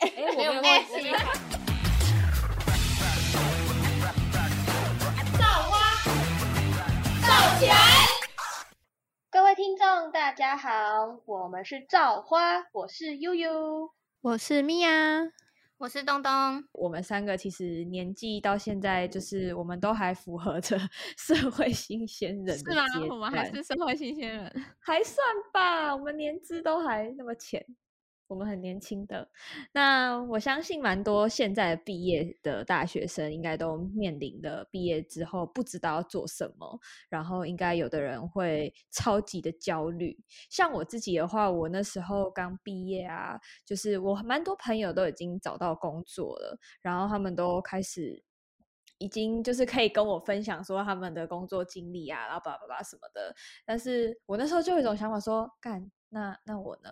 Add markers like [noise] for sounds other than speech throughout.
哎，我没有忘记。造花，造钱。各位听众，大家好，我们是造花，我是悠悠，我是米娅。我是东东，我们三个其实年纪到现在，就是我们都还符合着社会新鲜人的阶段。我们还是社会新鲜人，还算吧，我们年资都还那么浅。我们很年轻的，那我相信蛮多现在毕业的大学生应该都面临的毕业之后不知道要做什么，然后应该有的人会超级的焦虑。像我自己的话，我那时候刚毕业啊，就是我蛮多朋友都已经找到工作了，然后他们都开始已经就是可以跟我分享说他们的工作经历啊，然后叭叭叭什么的。但是我那时候就有一种想法说，干那那我呢？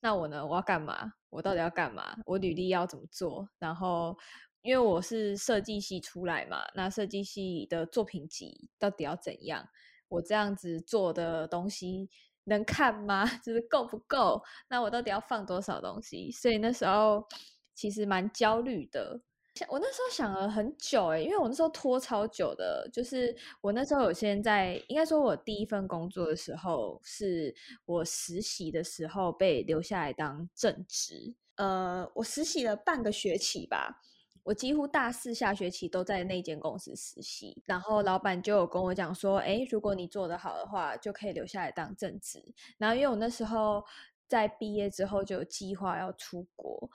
那我呢？我要干嘛？我到底要干嘛？我履历要怎么做？然后，因为我是设计系出来嘛，那设计系的作品集到底要怎样？我这样子做的东西能看吗？[laughs] 就是够不够？那我到底要放多少东西？所以那时候其实蛮焦虑的。我那时候想了很久哎，因为我那时候拖超久的，就是我那时候有先在，应该说我第一份工作的时候，是我实习的时候被留下来当正职。呃，我实习了半个学期吧，我几乎大四下学期都在那间公司实习。然后老板就有跟我讲说，哎，如果你做得好的话，就可以留下来当正职。然后因为我那时候在毕业之后就有计划要出国，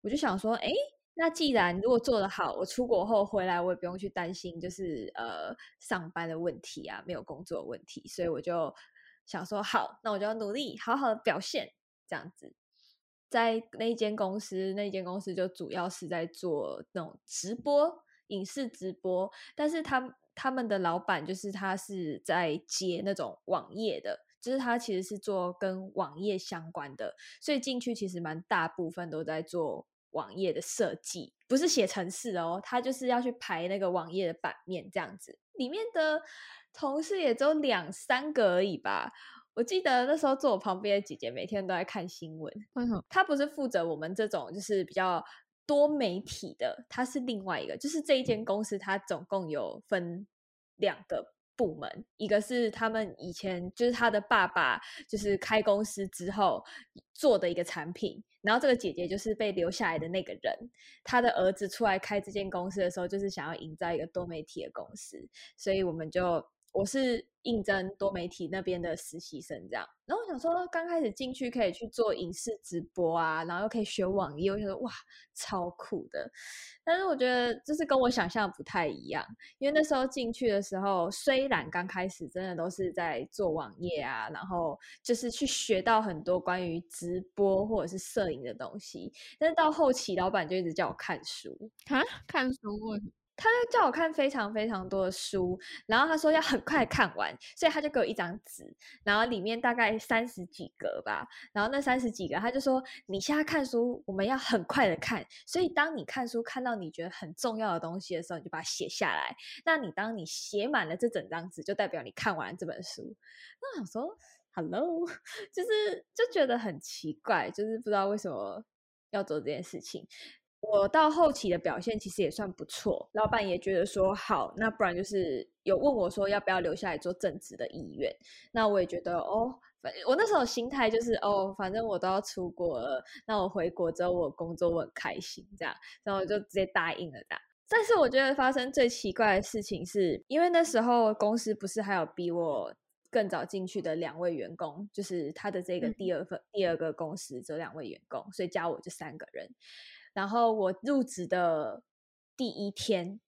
我就想说，哎。那既然如果做得好，我出国后回来，我也不用去担心就是呃上班的问题啊，没有工作问题，所以我就想说好，那我就要努力好好的表现，这样子，在那间公司，那间公司就主要是在做那种直播影视直播，但是他他们的老板就是他是在接那种网页的，就是他其实是做跟网页相关的，所以进去其实蛮大部分都在做。网页的设计不是写程式哦，他就是要去排那个网页的版面这样子。里面的同事也只有两三个而已吧。我记得那时候坐我旁边的姐姐每天都在看新闻。为什么？她不是负责我们这种就是比较多媒体的，她是另外一个。就是这一间公司，它总共有分两个。部门，一个是他们以前就是他的爸爸，就是开公司之后做的一个产品，然后这个姐姐就是被留下来的那个人，他的儿子出来开这间公司的时候，就是想要营造一个多媒体的公司，所以我们就。我是应征多媒体那边的实习生，这样。然后我想说，刚开始进去可以去做影视直播啊，然后又可以学网页，我觉得哇，超酷的。但是我觉得就是跟我想象不太一样，因为那时候进去的时候，虽然刚开始真的都是在做网页啊，然后就是去学到很多关于直播或者是摄影的东西，但是到后期，老板就一直叫我看书啊，看书。他就叫我看非常非常多的书，然后他说要很快看完，所以他就给我一张纸，然后里面大概三十几格吧，然后那三十几个他就说你现在看书，我们要很快的看，所以当你看书看到你觉得很重要的东西的时候，你就把它写下来。那你当你写满了这整张纸，就代表你看完了这本书。那我想说，Hello，[laughs] 就是就觉得很奇怪，就是不知道为什么要做这件事情。我到后期的表现其实也算不错，老板也觉得说好，那不然就是有问我说要不要留下来做正职的意愿，那我也觉得哦，反正我那时候心态就是哦，反正我都要出国了，那我回国之后我工作我很开心这样，然后我就直接答应了的。但是我觉得发生最奇怪的事情是，因为那时候公司不是还有比我更早进去的两位员工，就是他的这个第二份第二个公司这两位员工，所以加我就三个人。然后我入职的第一天，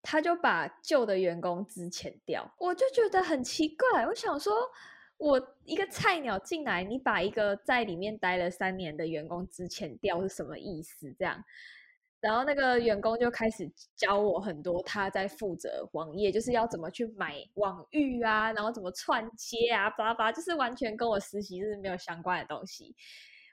他就把旧的员工资遣掉，我就觉得很奇怪。我想说，我一个菜鸟进来，你把一个在里面待了三年的员工资遣掉是什么意思？这样，然后那个员工就开始教我很多他在负责网页，就是要怎么去买网域啊，然后怎么串接啊，巴拉巴拉，就是完全跟我实习是没有相关的东西。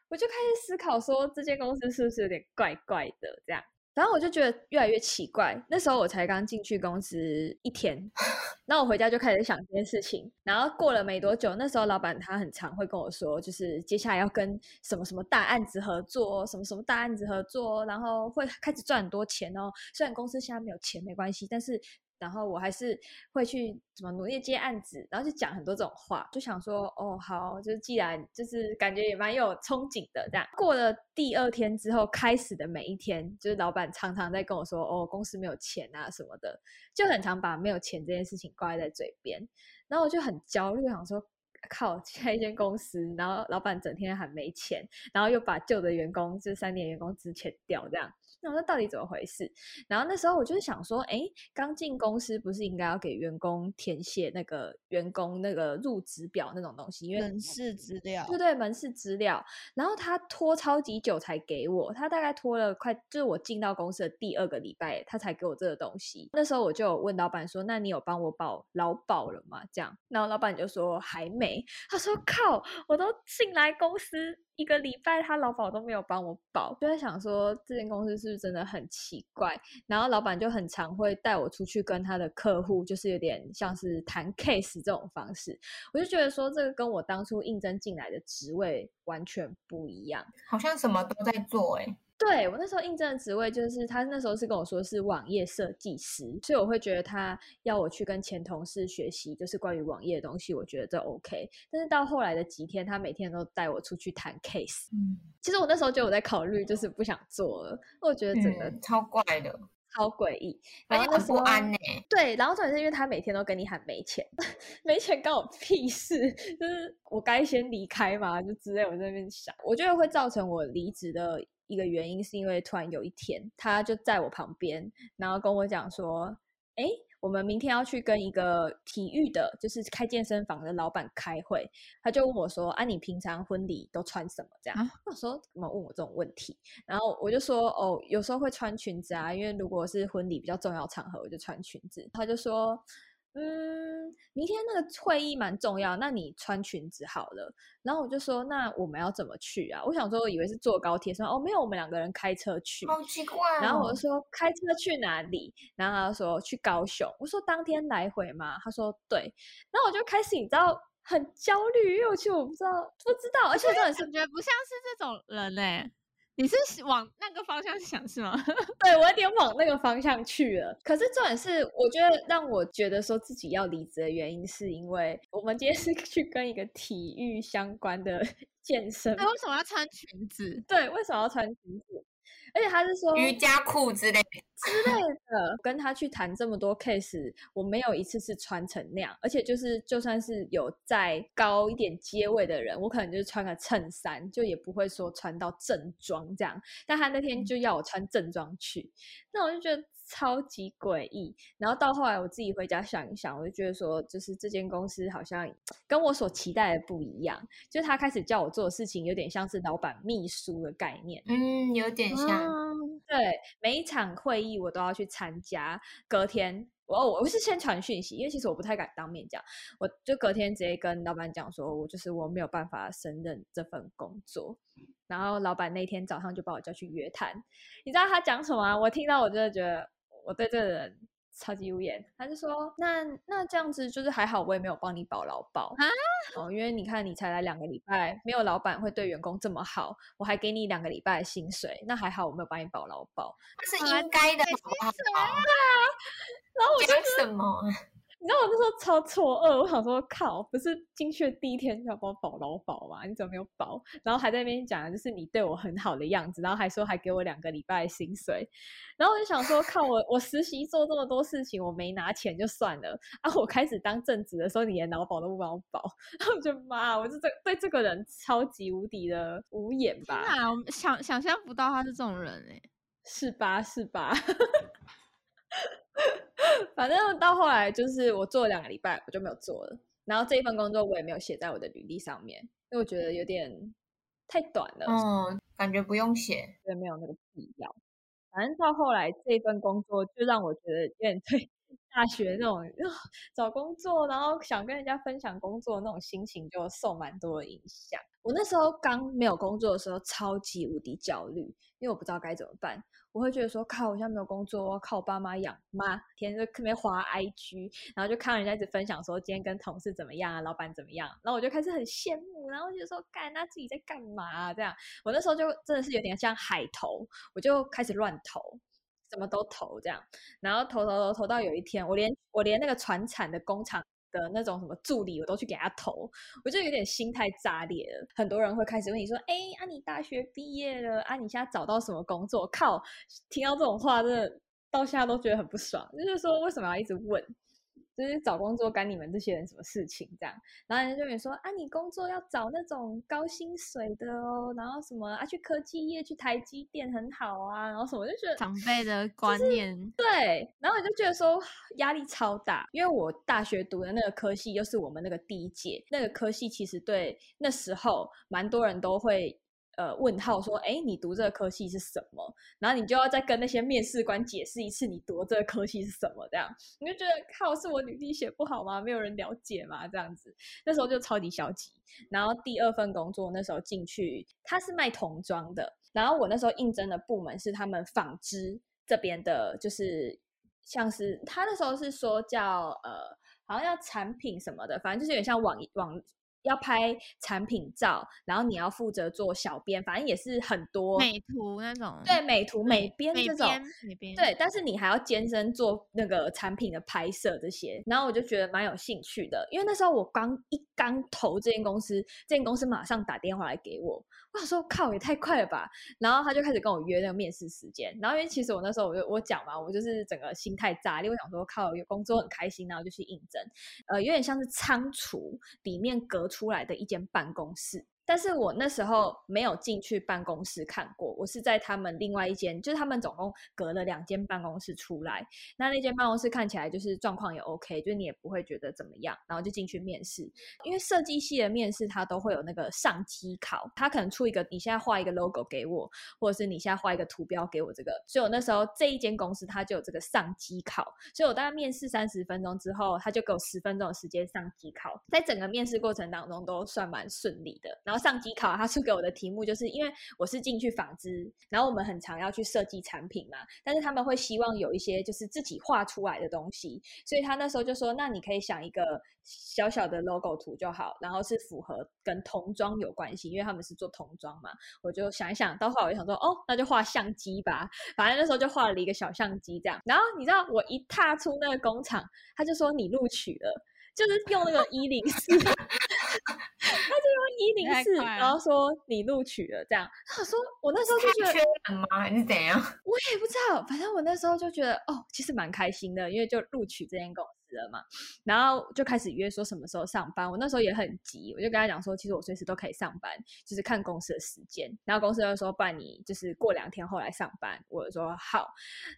我就开始思考说，这间公司是不是有点怪怪的？这样，然后我就觉得越来越奇怪。那时候我才刚进去公司一天，[laughs] 那我回家就开始想这件事情。然后过了没多久，那时候老板他很常会跟我说，就是接下来要跟什么什么大案子合作，什么什么大案子合作，然后会开始赚很多钱哦。虽然公司现在没有钱没关系，但是。然后我还是会去怎么努力接案子，然后就讲很多这种话，就想说哦好，就是既然就是感觉也蛮有憧憬的这样。过了第二天之后，开始的每一天，就是老板常常在跟我说哦公司没有钱啊什么的，就很常把没有钱这件事情挂在嘴边，然后我就很焦虑，想说靠，开一间公司，然后老板整天喊没钱，然后又把旧的员工就三年员工资遣掉这样。那我说到底怎么回事？然后那时候我就是想说，哎，刚进公司不是应该要给员工填写那个员工那个入职表那种东西？因为门市资料，对对，门市资料。然后他拖超级久才给我，他大概拖了快，就是我进到公司的第二个礼拜，他才给我这个东西。那时候我就问老板说：“那你有帮我保劳保了吗？”这样，然后老板就说还没。他说：“靠，我都进来公司。”一个礼拜，他劳保都没有帮我保，就在想说这间公司是不是真的很奇怪。然后老板就很常会带我出去跟他的客户，就是有点像是谈 case 这种方式。我就觉得说这个跟我当初应征进来的职位完全不一样，好像什么都在做哎。对我那时候应征的职位就是他那时候是跟我说是网页设计师，所以我会觉得他要我去跟前同事学习，就是关于网页的东西，我觉得这 OK。但是到后来的几天，他每天都带我出去谈 case。嗯，其实我那时候就有在考虑，就是不想做了，我觉得整个超怪的，超诡异，然后很不安呢。对，然后重点是因为他每天都跟你喊没钱，[laughs] 没钱关我屁事，就是我该先离开嘛，就之类。我在那边想，我觉得会造成我离职的。一个原因是因为突然有一天，他就在我旁边，然后跟我讲说：“哎，我们明天要去跟一个体育的，就是开健身房的老板开会。”他就问我说：“啊，你平常婚礼都穿什么？”这样，我说：“怎么问我这种问题？”然后我就说：“哦，有时候会穿裙子啊，因为如果是婚礼比较重要场合，我就穿裙子。”他就说。嗯，明天那个会议蛮重要，那你穿裙子好了。然后我就说，那我们要怎么去啊？我想说，我以为是坐高铁，说哦没有，我们两个人开车去。好奇怪。然后我就说，开车去哪里？然后他说去高雄。我说当天来回吗？他说对。然后我就开始，你知道，很焦虑，因为我其实我不知道，不知道，而且真的是觉得不像是这种人嘞。你是往那个方向想是吗？[laughs] 对我有点往那个方向去了。可是重点是，我觉得让我觉得说自己要离职的原因，是因为我们今天是去跟一个体育相关的 [laughs] 健身。那为什么要穿裙子？对，为什么要穿裙子？而且他是说瑜伽裤之类之类的，跟他去谈这么多 case，我没有一次是穿成那样。而且就是就算是有再高一点阶位的人，我可能就是穿个衬衫，就也不会说穿到正装这样。但他那天就要我穿正装去，那我就觉得。超级诡异，然后到后来我自己回家想一想，我就觉得说，就是这间公司好像跟我所期待的不一样，就是他开始叫我做的事情有点像是老板秘书的概念，嗯，有点像，对，每一场会议我都要去参加，隔天我我是先传讯息，因为其实我不太敢当面讲，我就隔天直接跟老板讲说，我就是我没有办法胜任这份工作。然后老板那天早上就把我叫去约谈，你知道他讲什么？我听到我真的觉得。我对这个人超级无言，他就说：“那那这样子就是还好，我也没有帮你保劳保啊，哦，因为你看你才来两个礼拜，没有老板会对员工这么好，我还给你两个礼拜的薪水，那还好我没有帮你保劳保，是应该的，好不好？[laughs] 然后我就什么？”你知道我那时候超错愕，我想说靠，不是进去的第一天就要帮我保劳保吗？你怎么没有保？然后还在那边讲，就是你对我很好的样子，然后还说还给我两个礼拜薪水，然后我就想说，靠我我实习做这么多事情，我没拿钱就算了啊！我开始当正职的时候，你连劳保都不帮我保，[laughs] 然后我就妈，我就这对这个人超级无敌的无眼吧？我想想象不到他是这种人哎，是吧？是吧？[laughs] [laughs] 反正到后来就是我做了两个礼拜，我就没有做了。然后这一份工作我也没有写在我的履历上面，因为我觉得有点太短了。嗯，感觉不用写，对，没有那个必要。反正到后来这份工作就让我觉得有点对大学那种找工作，然后想跟人家分享工作那种心情，就受蛮多的影响。我那时候刚没有工作的时候，超级无敌焦虑，因为我不知道该怎么办。我会觉得说，靠，我现在没有工作，我靠我爸妈养妈，天天在那边滑 IG，然后就看人家一直分享说今天跟同事怎么样啊，老板怎么样，然后我就开始很羡慕，然后就说，干，那自己在干嘛啊？这样，我那时候就真的是有点像海投，我就开始乱投，什么都投这样，然后投投投投到有一天，我连我连那个船产的工厂。的那种什么助理，我都去给他投，我就有点心态炸裂了。很多人会开始问你说：“哎，啊，你大学毕业了，啊，你现在找到什么工作？”靠，听到这种话，真的到现在都觉得很不爽。就是说，为什么要一直问？就是找工作干你们这些人什么事情这样，然后人家就会说啊，你工作要找那种高薪水的哦，然后什么啊，去科技业、去台积电很好啊，然后什么就觉得长辈的观念对，然后我就觉得说压力超大，因为我大学读的那个科系又是我们那个第一届，那个科系其实对那时候蛮多人都会。呃，问号说，哎，你读这个科系是什么？然后你就要再跟那些面试官解释一次，你读这个科系是什么？这样你就觉得靠，是我履历写不好吗？没有人了解吗？这样子，那时候就超级消极。然后第二份工作那时候进去，他是卖童装的。然后我那时候应征的部门是他们纺织这边的，就是像是他那时候是说叫呃，好像要产品什么的，反正就是有点像网网。要拍产品照，然后你要负责做小编，反正也是很多美图那种，对美图美编这种，美编对，但是你还要兼身做那个产品的拍摄这些，然后我就觉得蛮有兴趣的，因为那时候我刚一刚投这间公司，这间公司马上打电话来给我，他说靠也太快了吧，然后他就开始跟我约那个面试时间，然后因为其实我那时候我就我讲嘛，我就是整个心态炸裂，我想说靠有工作很开心，然后就去应征，呃，有点像是仓储里面隔。出来的一间办公室。但是我那时候没有进去办公室看过，我是在他们另外一间，就是他们总共隔了两间办公室出来。那那间办公室看起来就是状况也 OK，就是你也不会觉得怎么样，然后就进去面试。因为设计系的面试它都会有那个上机考，他可能出一个你现在画一个 logo 给我，或者是你现在画一个图标给我这个。所以我那时候这一间公司它就有这个上机考，所以我大概面试三十分钟之后，他就给我十分钟的时间上机考，在整个面试过程当中都算蛮顺利的，然后。上机考，他出给我的题目就是因为我是进去纺织，然后我们很常要去设计产品嘛，但是他们会希望有一些就是自己画出来的东西，所以他那时候就说，那你可以想一个小小的 logo 图就好，然后是符合跟童装有关系，因为他们是做童装嘛，我就想一想，到后来我就想说，哦，那就画相机吧，反正那时候就画了一个小相机这样，然后你知道我一踏出那个工厂，他就说你录取了。就是用那个一零四，就用 [laughs] 一零四，然后说你录取了这样。他说我那时候就觉得缺人吗？还是怎样？[laughs] 我也不知道，反正我那时候就觉得哦，其实蛮开心的，因为就录取这间公司了嘛。然后就开始约说什么时候上班。我那时候也很急，我就跟他讲说，其实我随时都可以上班，就是看公司的时间。然后公司就说，不然你就是过两天后来上班。我说好。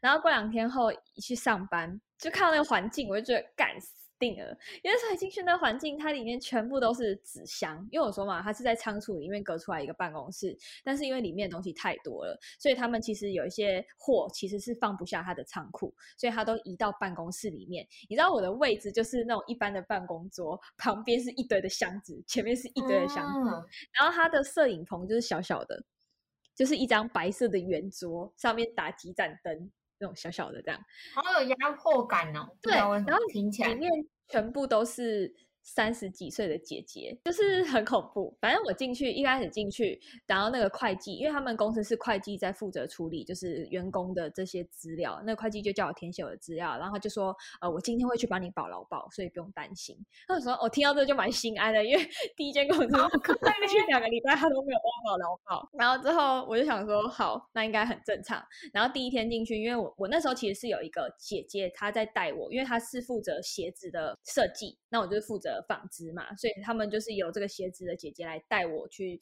然后过两天后一去上班，就看到那个环境，我就觉得干死。定了，因为才进去那环境，它里面全部都是纸箱。因为我说嘛，它是在仓储里面隔出来一个办公室，但是因为里面的东西太多了，所以他们其实有一些货其实是放不下他的仓库，所以他都移到办公室里面。你知道我的位置就是那种一般的办公桌，旁边是一堆的箱子，前面是一堆的箱子，然后他的摄影棚就是小小的，就是一张白色的圆桌，上面打几盏灯。那种小小的这样，好有压迫感哦。对，然后听起来里面全部都是。三十几岁的姐姐就是很恐怖。反正我进去一开始进去，然后那个会计，因为他们公司是会计在负责处理，就是员工的这些资料。那个会计就叫我填写我的资料，然后他就说：“呃，我今天会去帮你保劳保，所以不用担心。”那时候：“我听到这就蛮心安的，因为 [laughs] 第一间公司去两个礼拜他都没有帮我保劳保。”然后之后我就想说：“好，那应该很正常。”然后第一天进去，因为我我那时候其实是有一个姐姐她在带我，因为她是负责鞋子的设计，那我就负责。的纺织嘛，所以他们就是由这个鞋子的姐姐来带我去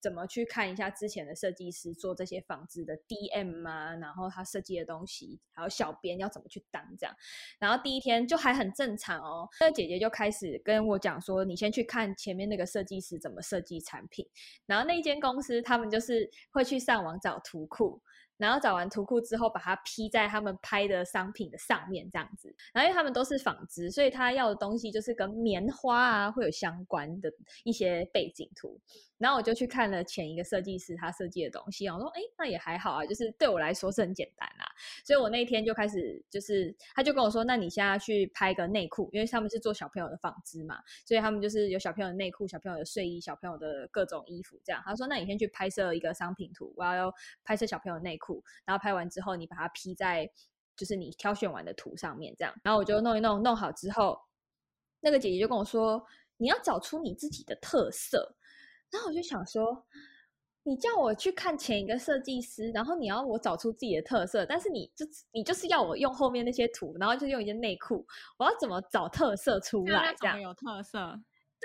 怎么去看一下之前的设计师做这些纺织的 DM 啊，然后他设计的东西，还有小编要怎么去当这样。然后第一天就还很正常哦，那个姐姐就开始跟我讲说，你先去看前面那个设计师怎么设计产品。然后那间公司他们就是会去上网找图库。然后找完图库之后，把它披在他们拍的商品的上面，这样子。然后因为他们都是纺织，所以他要的东西就是跟棉花啊会有相关的一些背景图。然后我就去看了前一个设计师他设计的东西，我说，哎，那也还好啊，就是对我来说是很简单啊。所以我那天就开始，就是他就跟我说，那你现在去拍个内裤，因为他们是做小朋友的纺织嘛，所以他们就是有小朋友的内裤、小朋友的睡衣、小朋友的各种衣服这样。他说，那你先去拍摄一个商品图，我要拍摄小朋友内裤，然后拍完之后你把它披在就是你挑选完的图上面这样。然后我就弄一弄，弄好之后，那个姐姐就跟我说，你要找出你自己的特色。然后我就想说，你叫我去看前一个设计师，然后你要我找出自己的特色，但是你就你就是要我用后面那些图，然后就用一件内裤，我要怎么找特色出来？这样有特色，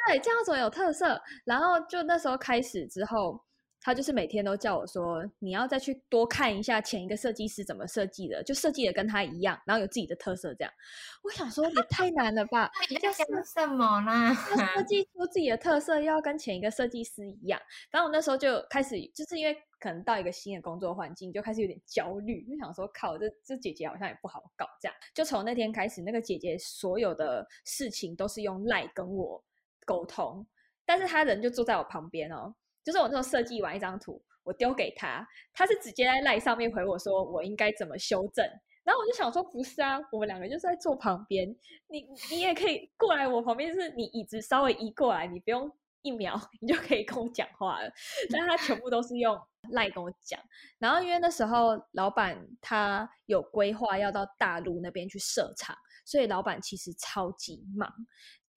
对，这样怎么有特色？然后就那时候开始之后。他就是每天都叫我说，你要再去多看一下前一个设计师怎么设计的，就设计的跟他一样，然后有自己的特色。这样，我想说也太难了吧？[laughs] 要想什么呢？设计出自己的特色，要跟前一个设计师一样。然后我那时候就开始，就是因为可能到一个新的工作环境，就开始有点焦虑，就想说，靠，这这姐姐好像也不好搞。这样，就从那天开始，那个姐姐所有的事情都是用赖跟我沟通，但是她人就坐在我旁边哦。就是我那时候设计完一张图，我丢给他，他是直接在赖上面回我说我应该怎么修正。然后我就想说，不是啊，我们两个就是在坐旁边，你你也可以过来我旁边，就是你椅子稍微移过来，你不用一秒，[laughs] 你就可以跟我讲话了。但他全部都是用赖跟我讲。然后因为那时候老板他有规划要到大陆那边去设厂，所以老板其实超级忙。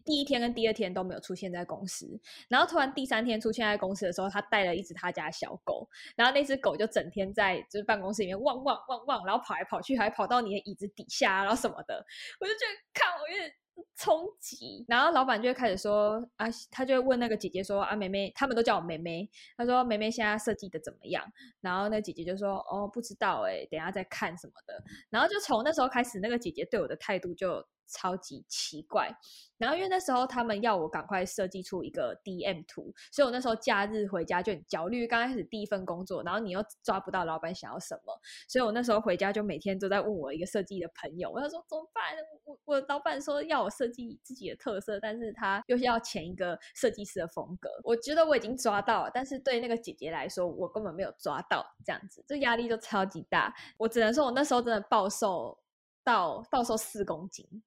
第一天跟第二天都没有出现在公司，然后突然第三天出现在公司的时候，他带了一只他家小狗，然后那只狗就整天在就是办公室里面汪汪汪汪，然后跑来跑去，还跑到你的椅子底下，然后什么的，我就觉得看我有点冲击。然后老板就会开始说啊，他就会问那个姐姐说啊，梅梅，他们都叫我梅梅，他说梅梅现在设计的怎么样？然后那姐姐就说哦，不知道哎，等下再看什么的。然后就从那时候开始，那个姐姐对我的态度就。超级奇怪，然后因为那时候他们要我赶快设计出一个 DM 图，所以我那时候假日回家就很焦虑。刚开始第一份工作，然后你又抓不到老板想要什么，所以我那时候回家就每天都在问我一个设计的朋友，我说怎么办？我我老板说要我设计自己的特色，但是他又要前一个设计师的风格。我觉得我已经抓到了，但是对那个姐姐来说，我根本没有抓到，这样子，这压力就超级大。我只能说我那时候真的暴瘦到暴瘦四公斤。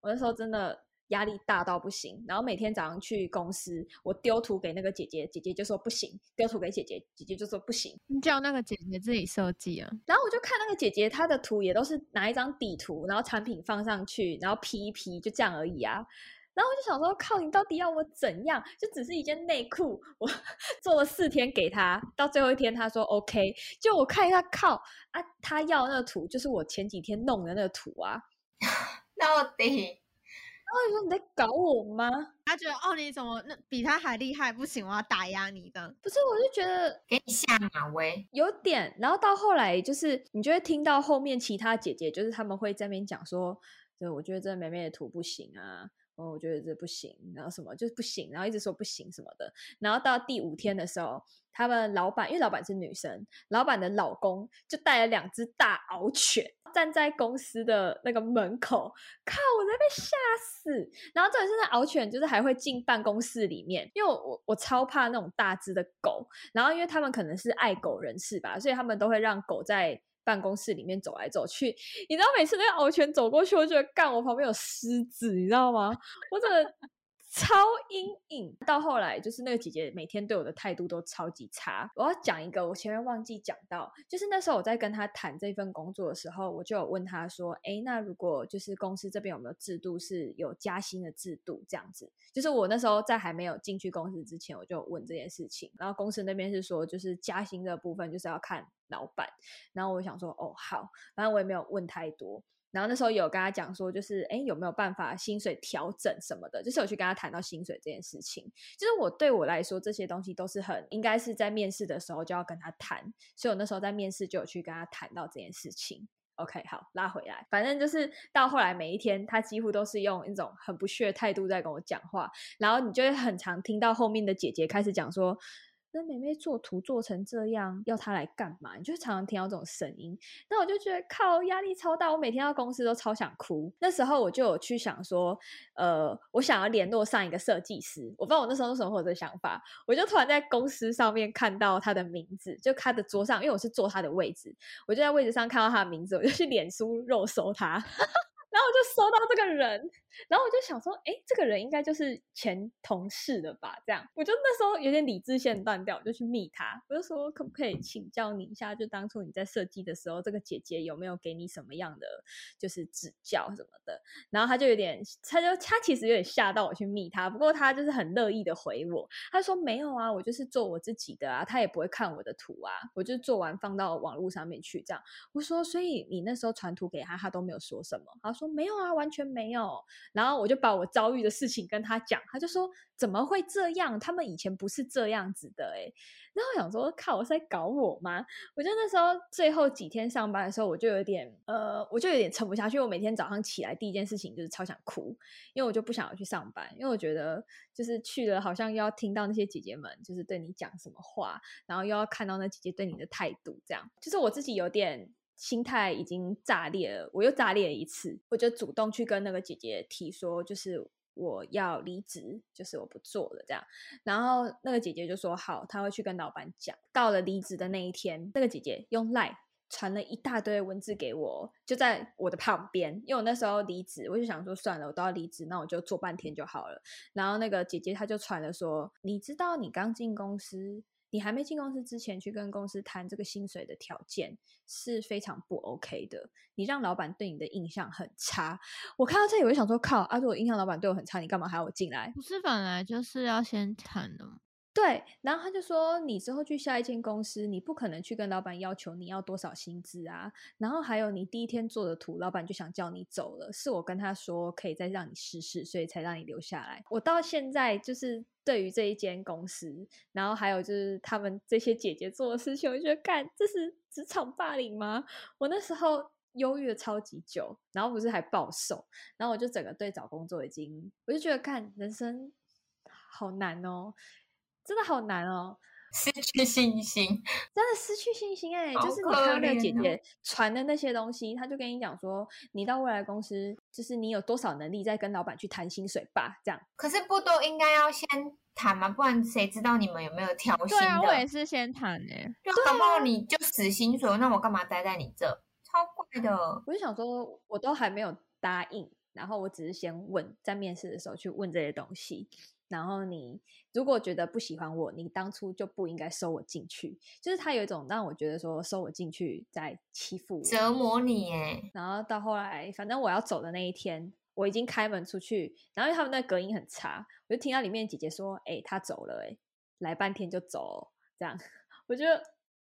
我那时候真的压力大到不行，然后每天早上去公司，我丢图给那个姐姐，姐姐就说不行；丢图给姐姐，姐姐就说不行。你叫那个姐姐自己设计啊？然后我就看那个姐姐，她的图也都是拿一张底图，然后产品放上去，然后 P 一 P，就这样而已啊。然后我就想说，靠，你到底要我怎样？就只是一件内裤，我 [laughs] 做了四天给他，到最后一天他说 OK，就我看一下，靠啊，他要那个图就是我前几天弄的那个图啊。到底，然后你说你在搞我吗？他觉得哦，你怎么那比他还厉害？不行，我要打压你的。不是，我就觉得给你下马威，有点。然后到后来，就是你就会听到后面其他姐姐，就是他们会在那边讲说，对，我觉得这美美的图不行啊。哦，我觉得这不行，然后什么就是不行，然后一直说不行什么的。然后到第五天的时候，他们老板因为老板是女生，老板的老公就带了两只大獒犬站在公司的那个门口，靠，我在被吓死。然后这里是那獒犬，就是还会进办公室里面，因为我我超怕那种大只的狗。然后因为他们可能是爱狗人士吧，所以他们都会让狗在。办公室里面走来走去，你知道每次那个敖犬走过去，我就觉得干我旁边有狮子，你知道吗？我真的超阴影。到后来就是那个姐姐每天对我的态度都超级差。我要讲一个，我前面忘记讲到，就是那时候我在跟她谈这份工作的时候，我就有问她说：“哎，那如果就是公司这边有没有制度是有加薪的制度？这样子，就是我那时候在还没有进去公司之前，我就问这件事情。然后公司那边是说，就是加薪的部分就是要看。”老板，然后我想说，哦，好，反正我也没有问太多。然后那时候有跟他讲说，就是哎，有没有办法薪水调整什么的？就是有去跟他谈到薪水这件事情。就是我对我来说，这些东西都是很应该是在面试的时候就要跟他谈。所以我那时候在面试就有去跟他谈到这件事情。OK，好，拉回来，反正就是到后来每一天，他几乎都是用一种很不屑态度在跟我讲话。然后你就会很常听到后面的姐姐开始讲说。那妹妹做图做成这样，要她来干嘛？你就常常听到这种声音，那我就觉得靠，压力超大。我每天到公司都超想哭。那时候我就有去想说，呃，我想要联络上一个设计师。我不知道我那时候为什么会有这想法，我就突然在公司上面看到他的名字，就他的桌上，因为我是坐他的位置，我就在位置上看到他的名字，我就去脸书肉搜他。然后我就搜到这个人，然后我就想说，哎，这个人应该就是前同事的吧？这样，我就那时候有点理智线断掉，我就去密他，我就说，可不可以请教你一下，就当初你在设计的时候，这个姐姐有没有给你什么样的就是指教什么的？然后他就有点，他就他其实有点吓到我去密他，不过他就是很乐意的回我，他说没有啊，我就是做我自己的啊，他也不会看我的图啊，我就做完放到网络上面去这样。我说，所以你那时候传图给他，他都没有说什么？他说。没有啊，完全没有。然后我就把我遭遇的事情跟他讲，他就说怎么会这样？他们以前不是这样子的哎。然后我想说，靠，我是在搞我吗？我就那时候最后几天上班的时候，我就有点呃，我就有点撑不下去。我每天早上起来第一件事情就是超想哭，因为我就不想要去上班，因为我觉得就是去了好像又要听到那些姐姐们就是对你讲什么话，然后又要看到那姐姐对你的态度，这样就是我自己有点。心态已经炸裂了，我又炸裂了一次，我就主动去跟那个姐姐提说，就是我要离职，就是我不做了这样。然后那个姐姐就说好，她会去跟老板讲。到了离职的那一天，那个姐姐用赖传了一大堆文字给我，就在我的旁边，因为我那时候离职，我就想说算了，我都要离职，那我就做半天就好了。然后那个姐姐她就传了说，你知道你刚进公司。你还没进公司之前，去跟公司谈这个薪水的条件是非常不 OK 的。你让老板对你的印象很差。我看到这里，我就想说，靠！啊，如果印象老板对我很差，你干嘛还要我进来？不是本来就是要先谈的吗？对。然后他就说，你之后去下一间公司，你不可能去跟老板要求你要多少薪资啊。然后还有，你第一天做的图，老板就想叫你走了，是我跟他说可以再让你试试，所以才让你留下来。我到现在就是。对于这一间公司，然后还有就是他们这些姐姐做的事情，我觉得干这是职场霸凌吗？我那时候忧郁了超级久，然后不是还暴瘦，然后我就整个对找工作已经，我就觉得看人生好难哦，真的好难哦。失去信心，真的失去信心哎！就是你看到那个姐姐传的那些东西，他就跟你讲说，你到未来公司，就是你有多少能力再跟老板去谈薪水吧，这样。可是不都应该要先谈吗？不然谁知道你们有没有调薪的？对啊，我也是先谈哎。就搞不好你就死薪水，那我干嘛待在你这？超怪的！我就想说，我都还没有答应，然后我只是先问，在面试的时候去问这些东西。然后你如果觉得不喜欢我，你当初就不应该收我进去。就是他有一种让我觉得说收我进去在欺负我、折磨你哎。然后到后来，反正我要走的那一天，我已经开门出去，然后他们那隔音很差，我就听到里面姐姐说：“哎，他走了哎，来半天就走。”这样，我就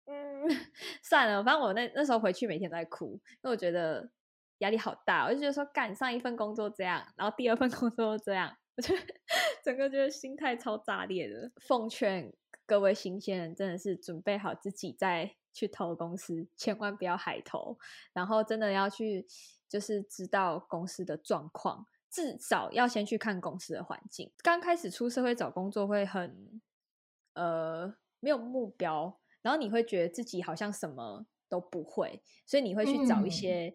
嗯 [laughs] 算了，反正我那那时候回去每天都在哭，因为我觉得压力好大。我就觉得说干上一份工作这样，然后第二份工作这样。我觉得整个觉得心态超炸裂的。奉劝各位新鲜人，真的是准备好自己再去投公司，千万不要海投。然后真的要去，就是知道公司的状况，至少要先去看公司的环境。刚开始出社会找工作会很呃没有目标，然后你会觉得自己好像什么都不会，所以你会去找一些。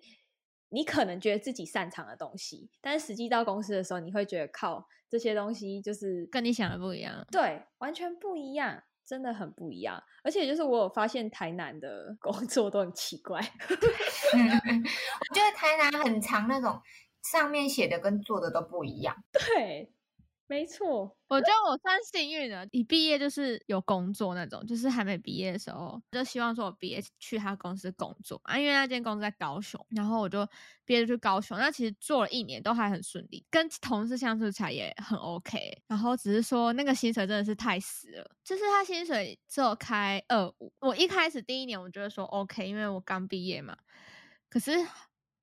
你可能觉得自己擅长的东西，但是实际到公司的时候，你会觉得靠这些东西就是跟你想的不一样，对，完全不一样，真的很不一样。而且就是我有发现台南的 [laughs] 工作都很奇怪，[laughs] 我觉得台南很长那种上面写的跟做的都不一样，对。没错，我觉得我算幸运的，一毕业就是有工作那种，就是还没毕业的时候就希望说我毕业去他公司工作啊，因为那间公司在高雄，然后我就毕业去高雄，那其实做了一年都还很顺利，跟同事相处起来也很 OK，然后只是说那个薪水真的是太死了，就是他薪水只有开二五，我一开始第一年我觉得说 OK，因为我刚毕业嘛，可是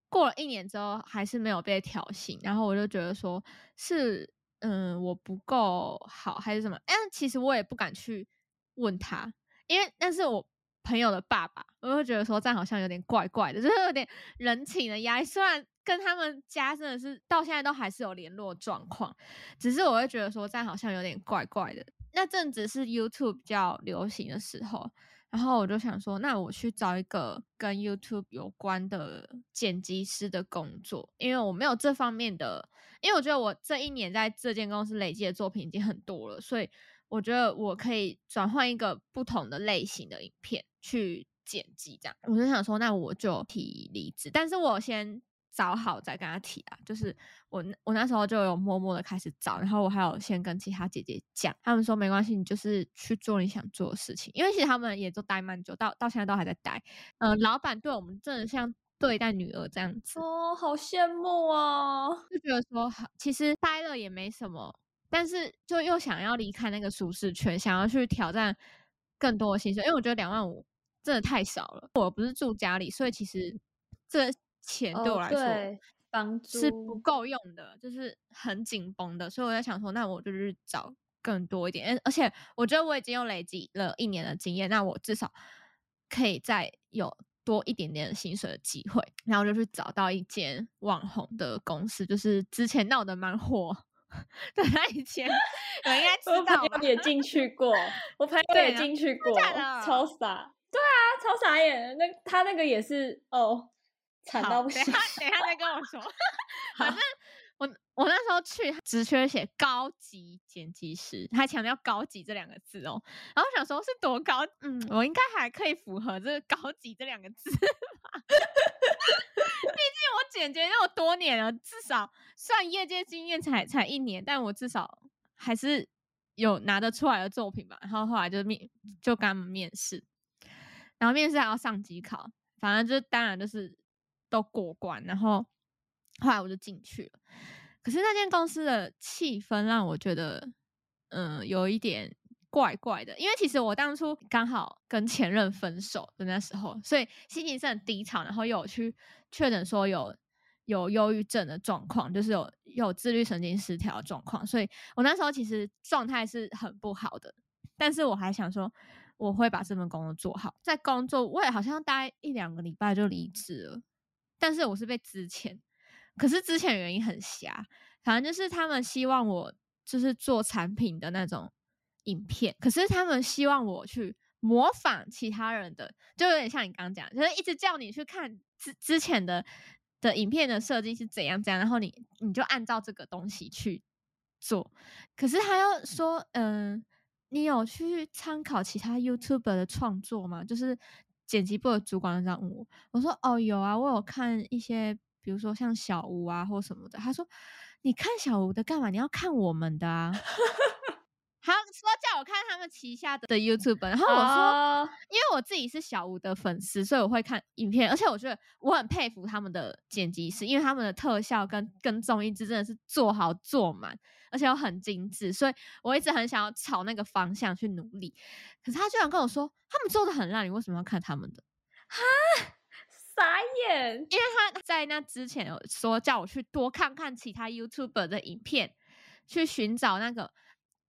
过了一年之后还是没有被调薪，然后我就觉得说是。嗯，我不够好还是什么？哎，其实我也不敢去问他，因为那是我朋友的爸爸，我会觉得说这样好像有点怪怪的，[laughs] 就是有点人情的压力。虽然跟他们家真的是到现在都还是有联络状况，只是我会觉得说这样好像有点怪怪的。那阵子是 YouTube 比较流行的时候，然后我就想说，那我去找一个跟 YouTube 有关的剪辑师的工作，因为我没有这方面的，因为我觉得我这一年在这间公司累积的作品已经很多了，所以我觉得我可以转换一个不同的类型的影片去剪辑，这样我就想说，那我就提离职，但是我先。找好再跟他提啊，就是我我那时候就有默默的开始找，然后我还有先跟其他姐姐讲，他们说没关系，你就是去做你想做的事情，因为其实他们也都待蛮久，到到现在都还在待。嗯，老板对我们真的像对待女儿这样子哦，好羡慕哦，就觉得说其实待了也没什么，但是就又想要离开那个舒适圈，想要去挑战更多的薪水，因为我觉得两万五真的太少了。我不是住家里，所以其实这。钱对我来说，帮助是不够用的，就是很紧绷的，所以我在想说，那我就是找更多一点，而且我觉得我已经有累积了一年的经验，那我至少可以再有多一点点薪水的机会，然后就去找到一间网红的公司，就是之前闹得蛮火的那一间，我应该知道，我也进去过，我朋友也进去过，超傻，对啊，超傻眼，那他那个也是哦。惨到不行！等下，等下再跟我说。[laughs] [laughs] 反正我我那时候去，职缺写高级剪辑师，他强调高级这两个字哦。然后想说，是多高？嗯，我应该还可以符合这个高级这两个字吧。毕竟我剪辑那么多年了，至少算业界经验才才一年，但我至少还是有拿得出来的作品吧。然后后来就面就跟他们面试，然后面试还要上机考，反正就当然就是。都过关，然后后来我就进去了。可是那间公司的气氛让我觉得，嗯，有一点怪怪的。因为其实我当初刚好跟前任分手的那时候，所以心情是很低潮，然后又有去确诊说有有忧郁症的状况，就是有有自律神经失调状况。所以我那时候其实状态是很不好的。但是我还想说，我会把这份工作做好。在工作我也好像待一两个礼拜就离职了。但是我是被之前，可是之前原因很瞎，反正就是他们希望我就是做产品的那种影片，可是他们希望我去模仿其他人的，就有点像你刚刚讲，就是一直叫你去看之之前的的影片的设计是怎样怎样，然后你你就按照这个东西去做，可是他又说，嗯，你有去参考其他 YouTuber 的创作吗？就是。剪辑部的主管这样问我，我说哦有啊，我有看一些，比如说像小吴啊或什么的。他说你看小吴的干嘛？你要看我们的啊。他说叫我看他们旗下的的 YouTube，然后我说因为我自己是小吴的粉丝，所以我会看影片，而且我觉得我很佩服他们的剪辑师，因为他们的特效跟跟综艺真的是做好做满。而且又很精致，所以我一直很想要朝那个方向去努力。可是他居然跟我说，他们做的很烂，你为什么要看他们的？哈，傻眼！因为他在那之前有说叫我去多看看其他 YouTuber 的影片，去寻找那个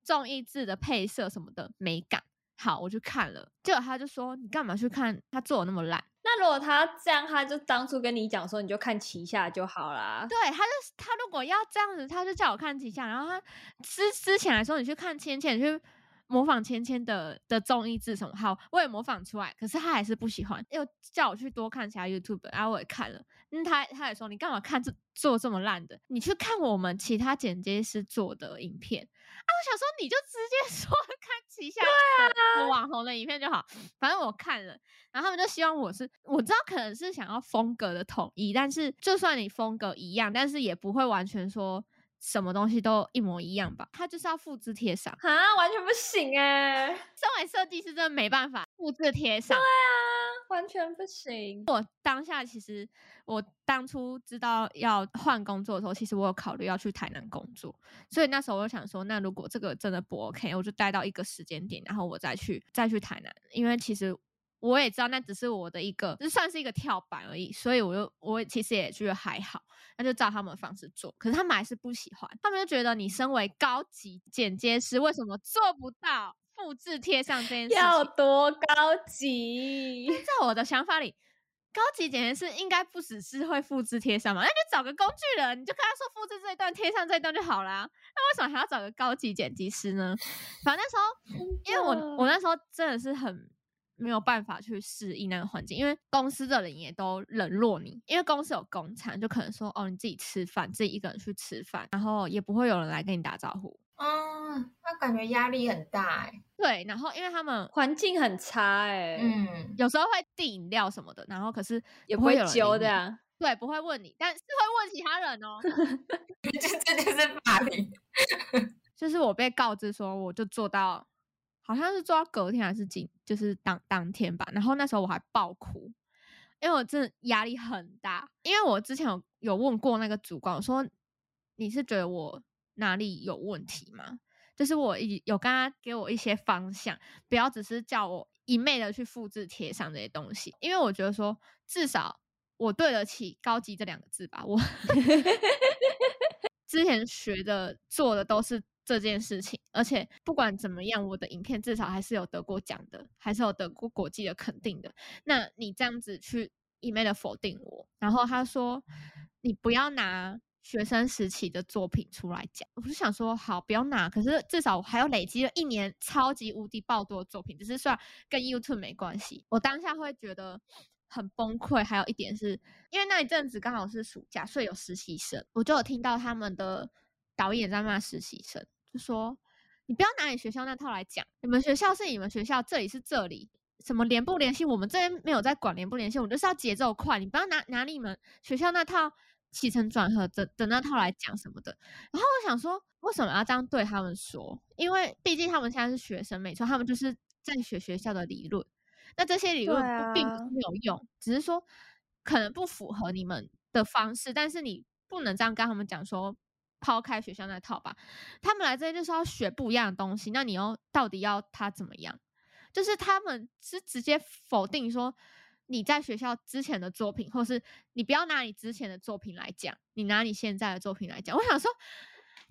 综艺制的配色什么的美感。好，我去看了，结果他就说，你干嘛去看他做的那么烂？那如果他这样，他就当初跟你讲说，你就看旗下就好啦。对，他就他如果要这样子，他就叫我看旗下，然后他之之前来说，你去看芊芊，去模仿芊芊的的综艺字什么，好，我也模仿出来，可是他还是不喜欢，又叫我去多看其他 YouTube，然后我也看了，嗯，他他也说，你干嘛看这做这么烂的？你去看我们其他剪接师做的影片啊！我想说，你就直接 [laughs] 说看旗下的网红的影片就好，反正我看了。然后他们就希望我是，我知道可能是想要风格的统一，但是就算你风格一样，但是也不会完全说什么东西都一模一样吧？他就是要复制贴上啊，完全不行哎！身为设计师真的没办法复制贴上，对啊，完全不行。我当下其实我当初知道要换工作的时候，其实我有考虑要去台南工作，所以那时候我就想说，那如果这个真的不 OK，我就待到一个时间点，然后我再去再去台南，因为其实。我也知道那只是我的一个，就算是一个跳板而已，所以我就我其实也觉得还好，那就照他们的方式做。可是他们还是不喜欢，他们就觉得你身为高级剪接师，为什么做不到复制贴上这件事情？要多高级？在我的想法里，高级剪辑师应该不只是会复制贴上嘛，那就找个工具人，你就跟他说复制这一段，贴上这一段就好啦。那为什么还要找个高级剪辑师呢？反正那时候，因为我我那时候真的是很没有办法去适应那个环境，因为公司的人也都冷落你，因为公司有公餐，就可能说哦你自己吃饭，自己一个人去吃饭，然后也不会有人来跟你打招呼。嗯，那感觉压力很大哎。对，然后因为他们环境很差哎，嗯，有时候会递饮料什么的，然后可是也不会揪的啊。对，不会问你，但是会问其他人哦。[laughs] 这这就是霸凌。就是我被告知说，我就做到，好像是做到隔天还是今，就是当当天吧。然后那时候我还爆哭，因为我真的压力很大。因为我之前有有问过那个主管，我说你是觉得我哪里有问题吗？就是我已有跟他给我一些方向，不要只是叫我一昧的去复制贴上这些东西，因为我觉得说至少我对得起“高级”这两个字吧。我 [laughs] 之前学的做的都是这件事情，而且不管怎么样，我的影片至少还是有得过奖的，还是有得过国际的肯定的。那你这样子去一昧的否定我，然后他说你不要拿学生时期的作品出来讲，我就想说好不要拿，可是至少我还有累积了一年超级无敌爆多的作品，只是虽然跟 YouTube 没关系，我当下会觉得很崩溃。还有一点是因为那一阵子刚好是暑假，所以有实习生，我就有听到他们的导演在骂实习生，就说你不要拿你学校那套来讲，你们学校是你们学校，这里是这里。什么联不联系？我们这边没有在管联不联系，我们就是要节奏快。你不要拿拿你们学校那套起承转合的的那套来讲什么的。然后我想说，为什么要这样对他们说？因为毕竟他们现在是学生，没错，他们就是在学学校的理论。那这些理论并不没有用，只是说可能不符合你们的方式，但是你不能这样跟他们讲说。抛开学校那套吧，他们来这边就是要学不一样的东西，那你又到底要他怎么样？就是他们是直接否定说你在学校之前的作品，或是你不要拿你之前的作品来讲，你拿你现在的作品来讲。我想说，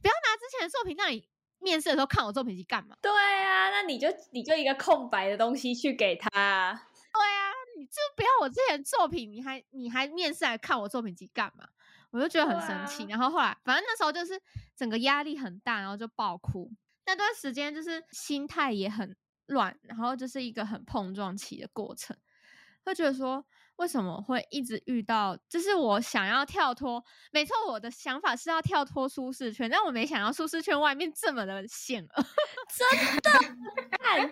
不要拿之前的作品，那你面试的时候看我作品集干嘛？对啊，那你就你就一个空白的东西去给他对啊，你就不要我之前的作品，你还你还面试来看我作品集干嘛？我就觉得很生气。啊然后后来，反正那时候就是整个压力很大，然后就爆哭。那段时间就是心态也很乱，然后就是一个很碰撞期的过程，会觉得说为什么会一直遇到，就是我想要跳脱，没错，我的想法是要跳脱舒适圈，但我没想到舒适圈外面这么的险恶。[laughs] 看真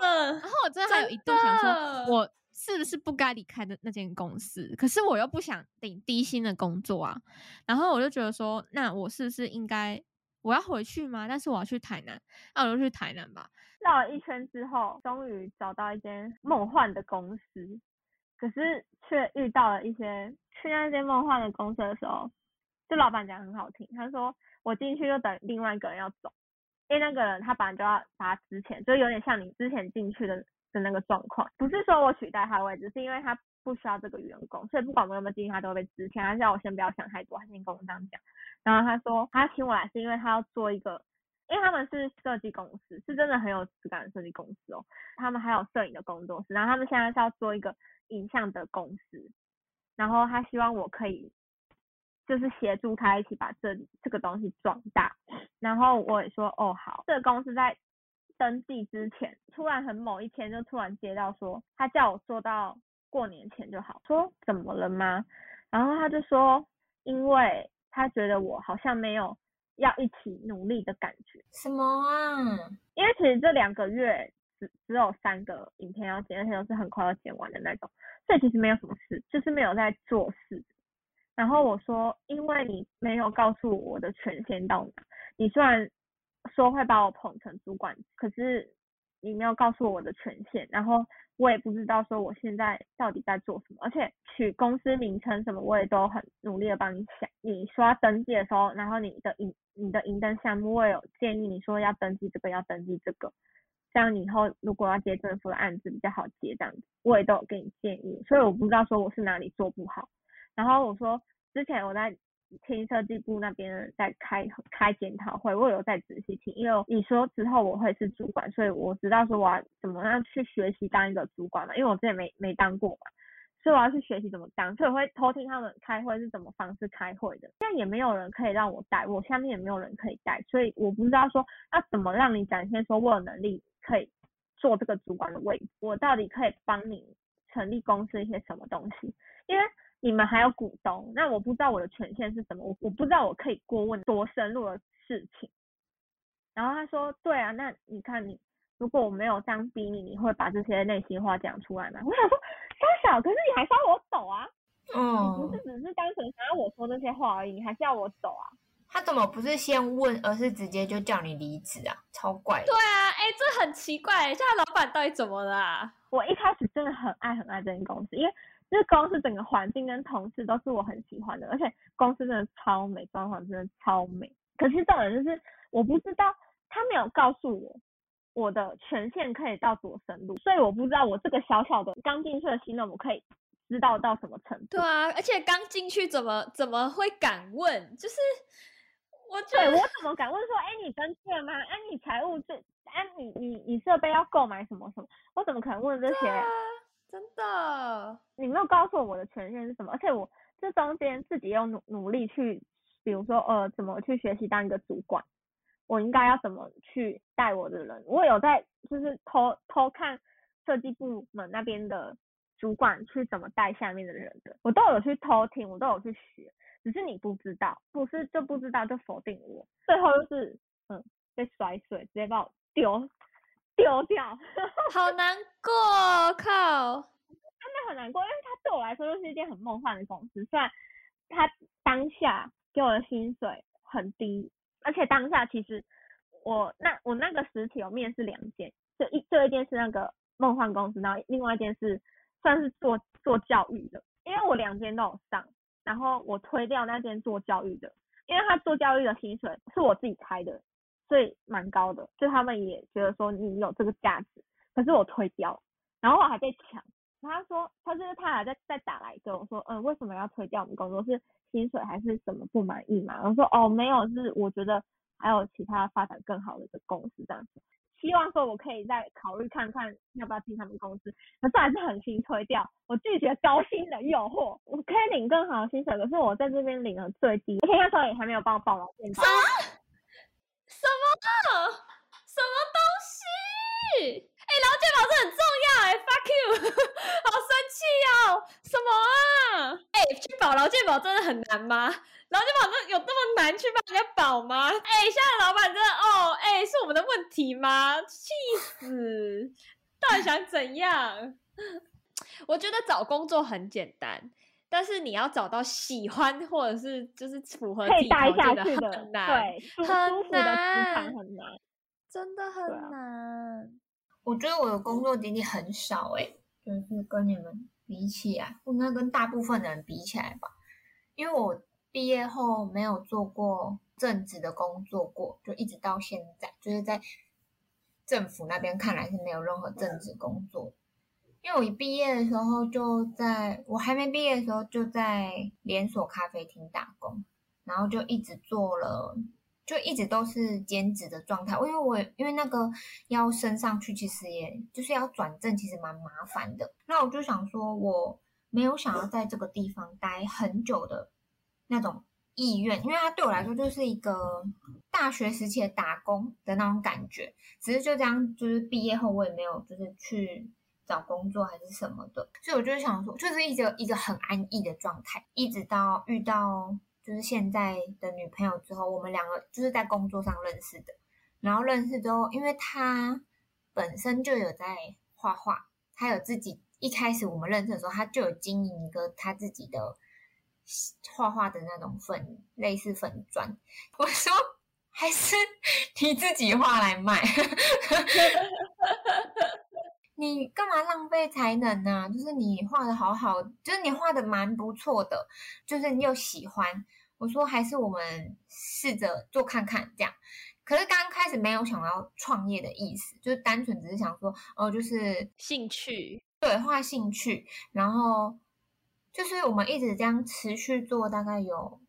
的然后我真的还有一度想说，我是不是不该离开的那间公司？可是我又不想领低薪的工作啊。然后我就觉得说，那我是不是应该我要回去吗？但是我要去台南，那我就去台南吧。绕了一圈之后，终于找到一间梦幻的公司，可是却遇到了一些去那间梦幻的公司的时候，就老板讲很好听，他说我进去就等另外一个人要走，因为那个人他本来就要把他之前，就有点像你之前进去的的那个状况，不是说我取代他的位置，是因为他不需要这个员工，所以不管我有没有进去，他都会被之前。他叫我先不要想太多，他先跟我这样讲。然后他说他请我来是因为他要做一个，因为他们是设计公司，是真的很有质感的设计公司哦。他们还有摄影的工作室，然后他们现在是要做一个影像的公司，然后他希望我可以就是协助他一起把这这个东西壮大。然后我也说哦好，这个公司在登记之前，突然很某一天就突然接到说，他叫我做到过年前就好，说怎么了吗？然后他就说，因为他觉得我好像没有要一起努力的感觉，什么啊？因为其实这两个月只只有三个影片要剪，而且都是很快要剪完的那种，所以其实没有什么事，就是没有在做事。然后我说，因为你没有告诉我我的权限到哪，你虽然说会把我捧成主管，可是你没有告诉我的权限，然后我也不知道说我现在到底在做什么，而且取公司名称什么我也都很努力的帮你想。你说要登记的时候，然后你的银你的银登项目我也有建议你说要登记这个要登记这个，这样你以后如果要接政府的案子比较好接，这样子我也都有给你建议，所以我不知道说我是哪里做不好。然后我说之前我在听设计部那边在开开检讨会，我有在仔细听，因为你说之后我会是主管，所以我知道说我要怎么样去学习当一个主管嘛，因为我之前没没当过嘛，所以我要去学习怎么当，所以我会偷听他们开会是怎么方式开会的。现在也没有人可以让我带，我下面也没有人可以带，所以我不知道说要怎么让你展现说我有能力可以做这个主管的位置，我到底可以帮你成立公司一些什么东西？因为你们还有股东，那我不知道我的权限是什么，我我不知道我可以过问多深入的事情。然后他说，对啊，那你看你。如果我没有这样逼你，你会把这些内心话讲出来吗？我想说，小小，可是你还是要我走啊，嗯，你不是只是单纯想要我说这些话而已，你还是要我走啊？他怎么不是先问，而是直接就叫你离职啊？超怪！对啊，哎，这很奇怪，现在老板到底怎么了？我一开始真的很爱很爱这间公司，因为这公司整个环境跟同事都是我很喜欢的，而且公司真的超美，装潢真的超美。可是重点就是我不知道，他没有告诉我。我的权限可以到多深入，所以我不知道我这个小小的刚进去的新人，我可以知道到什么程度。对啊，而且刚进去怎么怎么会敢问？就是我对我怎么敢问说，哎，你登记了吗？哎，你财务这，哎，你你你设备要购买什么什么？我怎么可能问这些？真的，你没有告诉我我的权限是什么？而且我这中间自己要努努力去，比如说呃，怎么去学习当一个主管。我应该要怎么去带我的人？我有在就是偷偷看设计部门那边的主管去怎么带下面的人的，我都有去偷听，我都有去学，只是你不知道，不是就不知道就否定我，最后就是嗯被甩水，直接把我丢丢掉，[laughs] 好难过，靠，真的很难过，因为他对我来说就是一件很梦幻的公司，虽然他当下给我的薪水很低。而且当下其实我那我那个实体有面试两间，就一这一间是那个梦幻公司，然后另外一件是算是做做教育的，因为我两间都有上，然后我推掉那间做教育的，因为他做教育的薪水是我自己开的，所以蛮高的，就他们也觉得说你有这个价值，可是我推掉，然后我还被抢，他说他就是他还在在打来跟我说，嗯，为什么要推掉我们工作是？薪水还是什么不满意嘛？我说哦没有，是我觉得还有其他发展更好的一个公司这样子，希望说我可以再考虑看看要不要进他们公司。可是还是很心推掉，我拒绝高薪的诱惑，我可以领更好的薪水，可是我在这边领了最低，而且那时候也还没有帮我报劳健保。什么？什么？什么东西？哎，劳健保是很重要哎，fuck you，[laughs] 好生气哦！什么啊？哎，去保劳健保真的很难吗？劳健保真有这么难去帮人家保吗？哎，现在老板真的哦，哎，是我们的问题吗？气死！到底想怎样？[laughs] 我觉得找工作很简单，但是你要找到喜欢或者是就是符合自己条件的很难，对，很难，很难，真的很难。我觉得我的工作经历很少诶，就是跟你们比起来，应该跟大部分的人比起来吧。因为我毕业后没有做过正职的工作过，就一直到现在，就是在政府那边看来是没有任何正职工作。因为我一毕业的时候就在我还没毕业的时候就在连锁咖啡厅打工，然后就一直做了。就一直都是兼职的状态，因为我因为那个要升上去，其实也就是要转正，其实蛮麻烦的。那我就想说，我没有想要在这个地方待很久的那种意愿，因为它对我来说就是一个大学时期的打工的那种感觉。只是就这样，就是毕业后我也没有就是去找工作还是什么的，所以我就想说，就是一直一个很安逸的状态，一直到遇到。就是现在的女朋友之后，我们两个就是在工作上认识的。然后认识之后，因为他本身就有在画画，他有自己一开始我们认识的时候，他就有经营一个他自己的画画的那种粉，类似粉砖。我说还是 [laughs] 你自己画来卖。[laughs] 你干嘛浪费才能呢？就是你画的好好，就是你画的蛮不错的，就是你又喜欢。我说还是我们试着做看看这样。可是刚开始没有想要创业的意思，就是单纯只是想说，哦，就是兴趣，对，画兴趣。然后就是我们一直这样持续做，大概有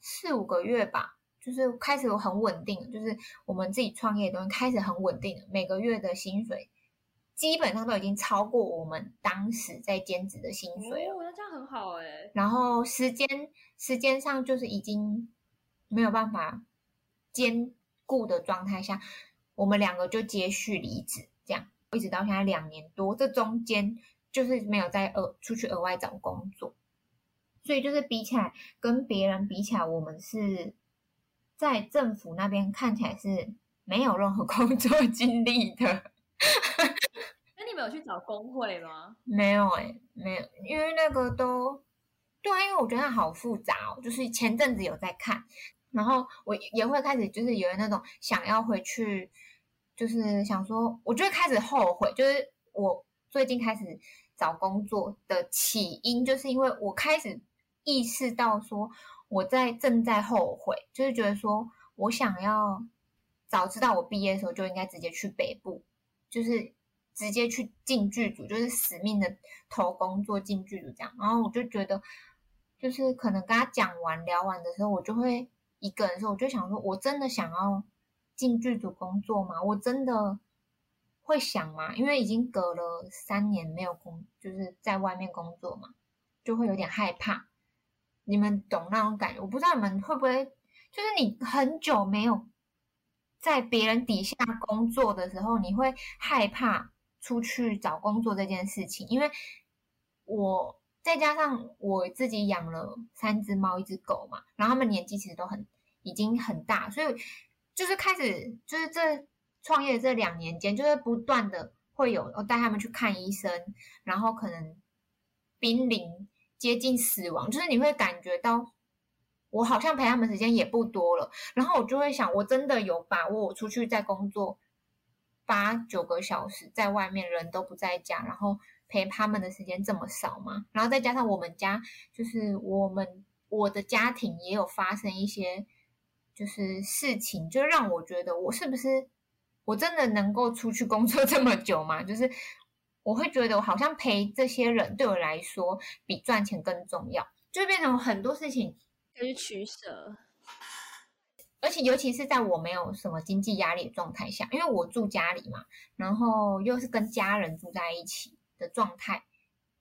四五个月吧，就是开始有很稳定，就是我们自己创业的东西开始很稳定，每个月的薪水。基本上都已经超过我们当时在兼职的薪水了。哦，那这样很好哎。然后时间时间上就是已经没有办法兼顾的状态下，我们两个就接续离职，这样一直到现在两年多，这中间就是没有再额出去额外找工作，所以就是比起来跟别人比起来，我们是在政府那边看起来是没有任何工作经历的。那你们有去找工会吗？没有哎、没有，因为那个都对啊，因为我觉得它好复杂哦。就是前阵子有在看，然后我也会开始就是有那种想要回去，就是想说，我就会开始后悔，就是我最近开始找工作的起因，就是因为我开始意识到说我在正在后悔，就是觉得说我想要早知道我毕业的时候就应该直接去北部，就是直接去进剧组，就是死命的投工作进剧组这样。然后我就觉得，就是可能跟他讲完聊完的时候，我就会一个人的时候，我就想说，我真的想要进剧组工作吗？我真的会想吗？因为已经隔了三年没有工，就是在外面工作嘛，就会有点害怕。你们懂那种感觉？我不知道你们会不会，就是你很久没有在别人底下工作的时候，你会害怕出去找工作这件事情，因为我再加上我自己养了三只猫、一只狗嘛，然后它们年纪其实都很已经很大，所以就是开始就是这创业这两年间，就是不断的会有我带他们去看医生，然后可能濒临接近死亡，就是你会感觉到。我好像陪他们时间也不多了，然后我就会想，我真的有把握我出去再工作八九个小时，在外面人都不在家，然后陪他们的时间这么少吗？然后再加上我们家，就是我们我的家庭也有发生一些就是事情，就让我觉得我是不是我真的能够出去工作 [laughs] 这么久吗？就是我会觉得我好像陪这些人对我来说比赚钱更重要，就变成很多事情。可以取舍，而且尤其是在我没有什么经济压力的状态下，因为我住家里嘛，然后又是跟家人住在一起的状态，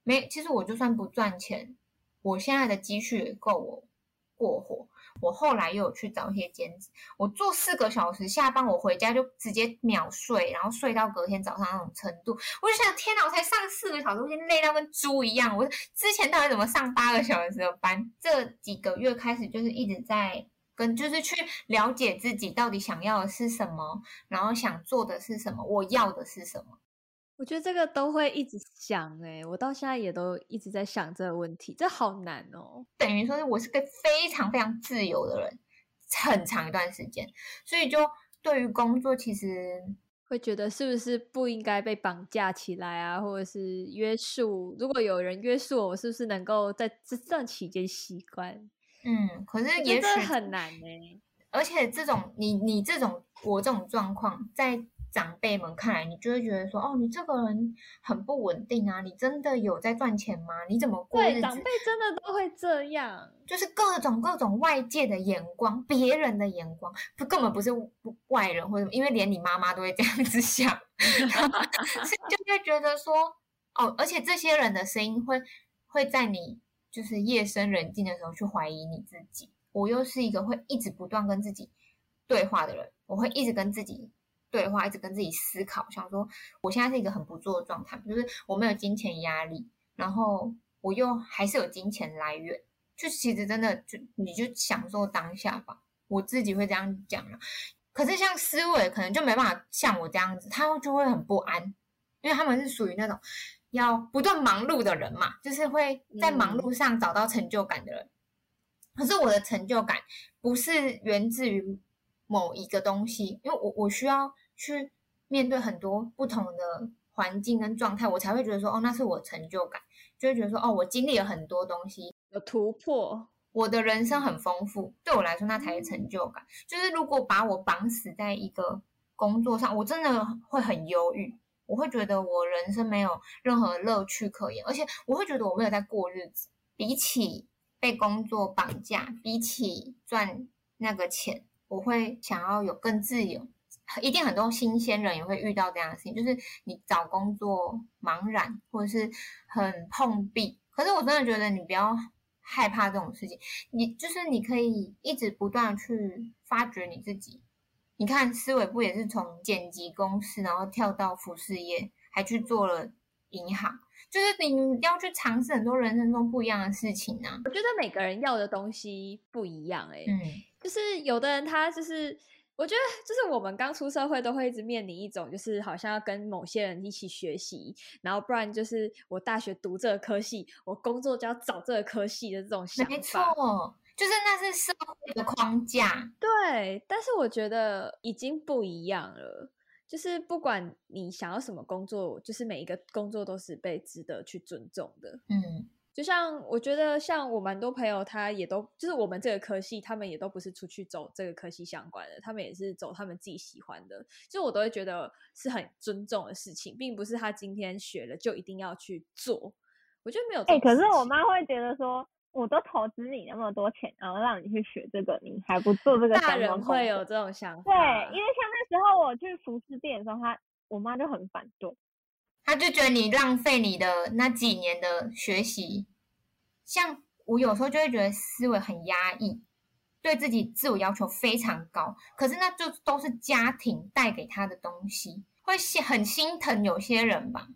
没，其实我就算不赚钱，我现在的积蓄也够我过活。我后来又有去找一些兼职，我做四个小时下班，我回家就直接秒睡，然后睡到隔天早上那种程度，我就想，天哪，我才上四个小时，我已经累到跟猪一样。我之前到底怎么上八个小时的班？这几个月开始就是一直在跟，就是去了解自己到底想要的是什么，然后想做的是什么，我要的是什么。我觉得这个都会一直想哎、我到现在也都一直在想这个问题，这好难哦。等于说是我是个非常非常自由的人，很长一段时间，所以就对于工作其实会觉得是不是不应该被绑架起来啊，或者是约束？如果有人约束我，我是不是能够在这段期间习惯？嗯，可是也许很难呢、而且这种你你这种我这种状况，在长辈们看来，你就会觉得说，哦，你这个人很不稳定啊，你真的有在赚钱吗？你怎么过日对，长辈？真的都会这样。就是各种各种外界的眼光，别人的眼光，不根本不是外人或者，因为连你妈妈都会这样子想，[laughs] 然后所以就会觉得说，哦，而且这些人的声音会会在你就是夜深人静的时候去怀疑你自己。我又是一个会一直不断跟自己对话的人，我会一直跟自己对话，一直跟自己思考，想说我现在是一个很不错的状态，就是我没有金钱压力，然后我又还是有金钱来源。就其实真的就你就享受当下吧，我自己会这样讲了。可是像思维可能就没办法像我这样子，他就会很不安，因为他们是属于那种要不断忙碌的人嘛，就是会在忙碌上找到成就感的人。可是我的成就感不是源自于某一个东西，因为我我需要去面对很多不同的环境跟状态，我才会觉得说，哦，那是我成就感，就会觉得说，哦，我经历了很多东西，有突破，我的人生很丰富，对我来说那才是成就感。就是如果把我绑死在一个工作上，我真的会很忧郁，我会觉得我人生没有任何乐趣可言，而且我会觉得我没有在过日子。比起被工作绑架，比起赚那个钱，我会想要有更自由、一定很多新鲜人也会遇到这样的事情，就是你找工作茫然或者是很碰壁。可是我真的觉得你不要害怕这种事情，你就是你可以一直不断去发掘你自己。你看思维不也是从剪辑公司，然后跳到服饰业，还去做了银行，就是你要去尝试很多人生中不一样的事情啊。我觉得每个人要的东西不一样、欸，嗯，就是有的人他就是，我觉得就是我们刚出社会都会一直面临一种，就是好像要跟某些人一起学习，然后不然就是我大学读这个科系，我工作就要找这个科系的这种想没法。错，就是那是社会的框架。对，但是我觉得已经不一样了。就是不管你想要什么工作，就是每一个工作都是被值得去尊重的。嗯，就像我觉得，像我蛮多朋友，他也都就是我们这个科系，他们也都不是出去走这个科系相关的，他们也是走他们自己喜欢的。就我都会觉得是很尊重的事情，并不是他今天学了就一定要去做。我觉得没有哎。可是我妈会觉得说，我都投资你那么多钱，然后让你去学这个，你还不做这个大人会有这种想法对，因为像那时候我去服饰店的时候，他我妈就很反对。他就觉得你浪费你的那几年的学习。像我有时候就会觉得思维很压抑，对自己自我要求非常高，可是那就都是家庭带给他的东西，会心很心疼有些人吧。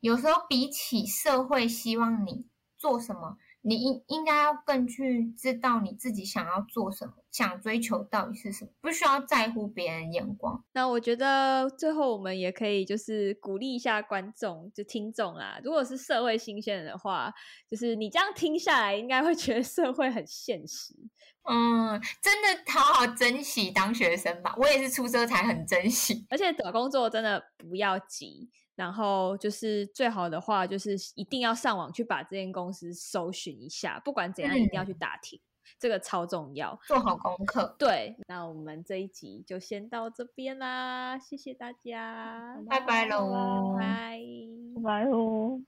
有时候比起社会希望你做什么，你应应该要更去知道你自己想要做什么，想追求到底是什么，不需要在乎别人眼光。那我觉得最后我们也可以就是鼓励一下观众，就听众啦。如果是社会新鲜人的话，就是你这样听下来，应该会觉得社会很现实。嗯，真的好好珍惜当学生吧。我也是出社才很珍惜。而且找工作真的不要急，然后就是最好的话，就是一定要上网去把这间公司搜寻一下，不管怎样一定要去打听，这个超重要。做好功课，对，那我们这一集就先到这边啦，谢谢大家，拜拜喽。拜。拜拜喽。